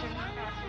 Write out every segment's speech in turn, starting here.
faster.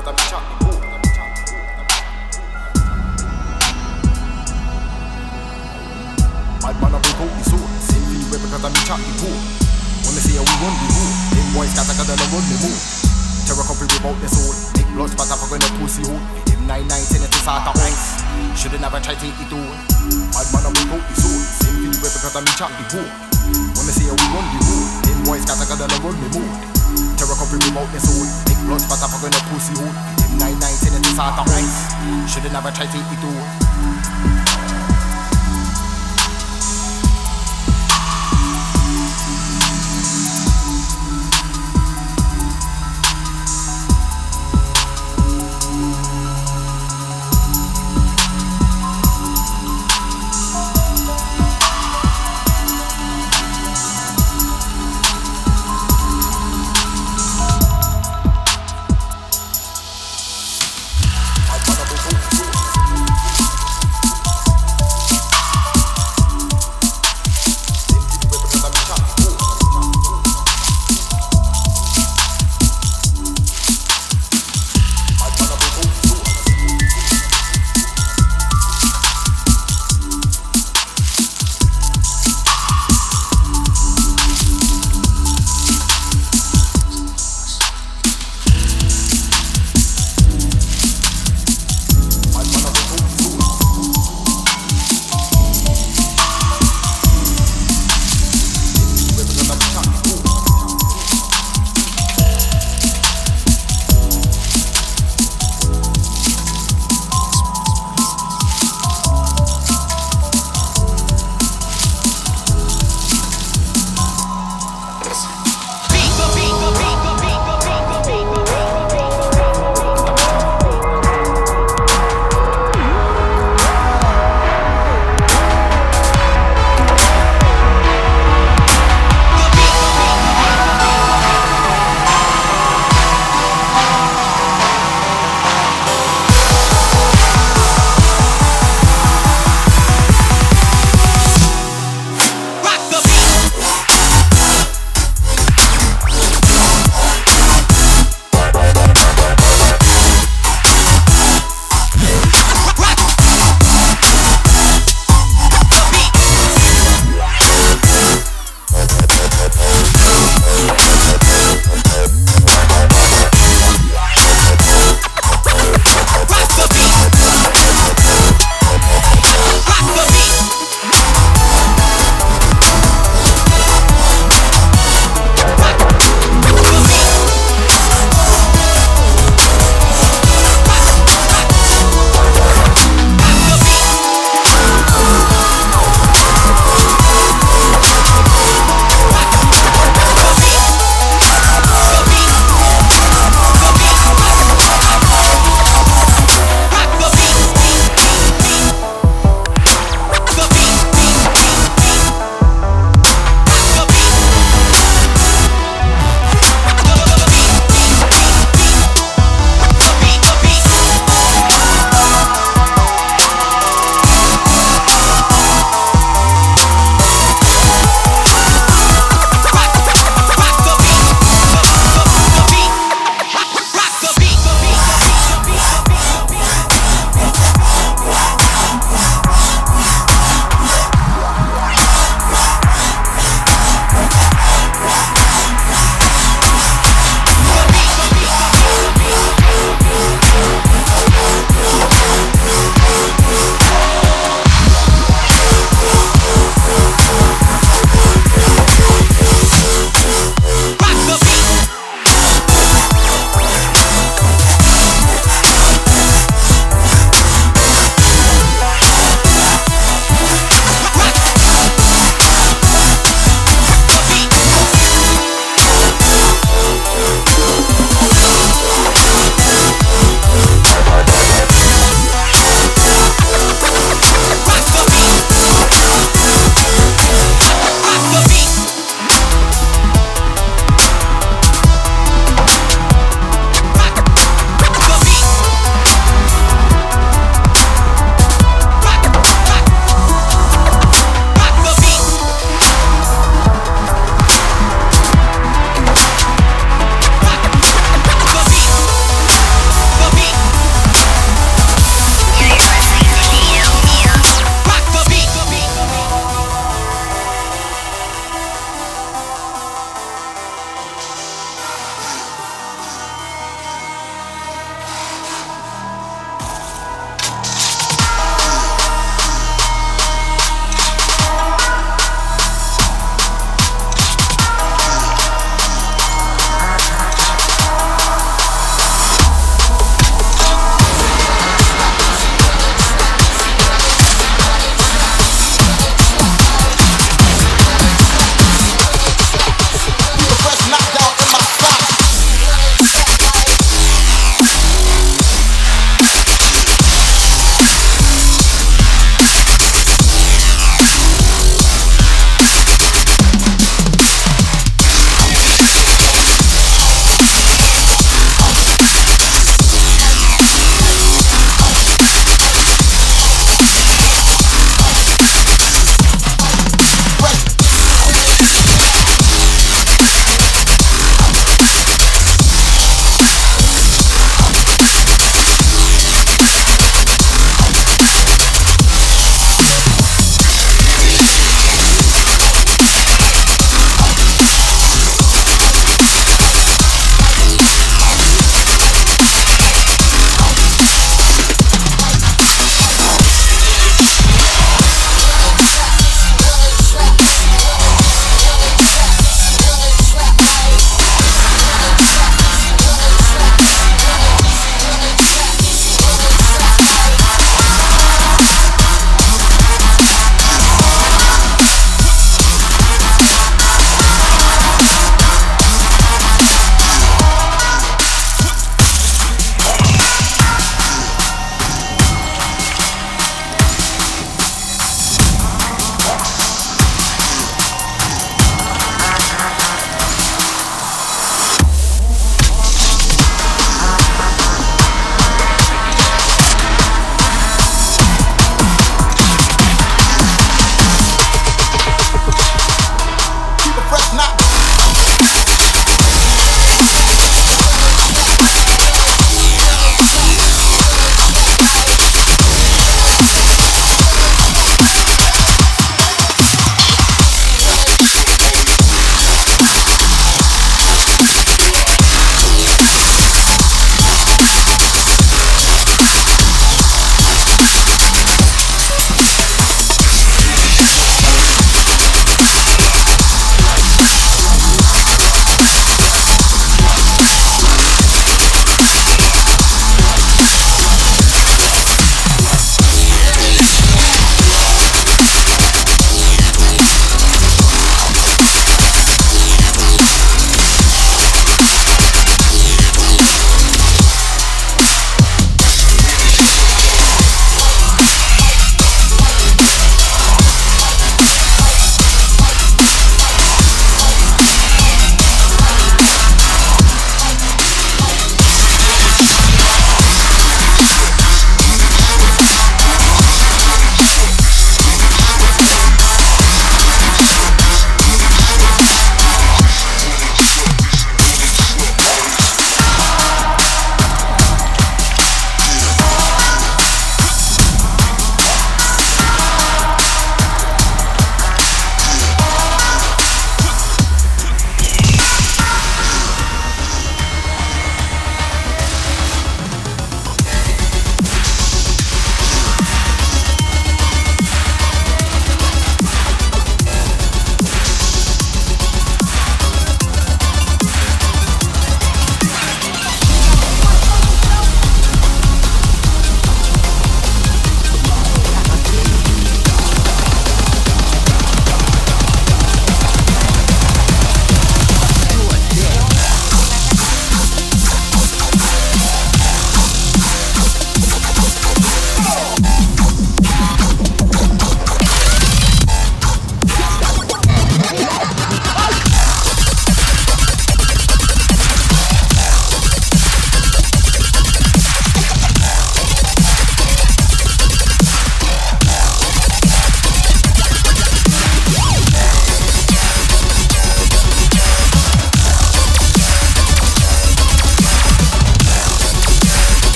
когда печатный бур. Bad man up with hope is sore Same thing with because I'm in chat Wanna see how we won't be who Them boys got a gun and run them move Terror coffee without the soul Make blood spatter for gonna pussy hole. Them 9 9 10 to start a ice. Shouldn't have tried take it all. Bad man up with hope is sore Same thing with because I'm in chat Wanna see how we won't be who Them boys got a gun and run them move every room out this soul. Big blood spatter for going to pussy hole. Nine nine ten in the out of ice. Shouldn't ever try to eat it.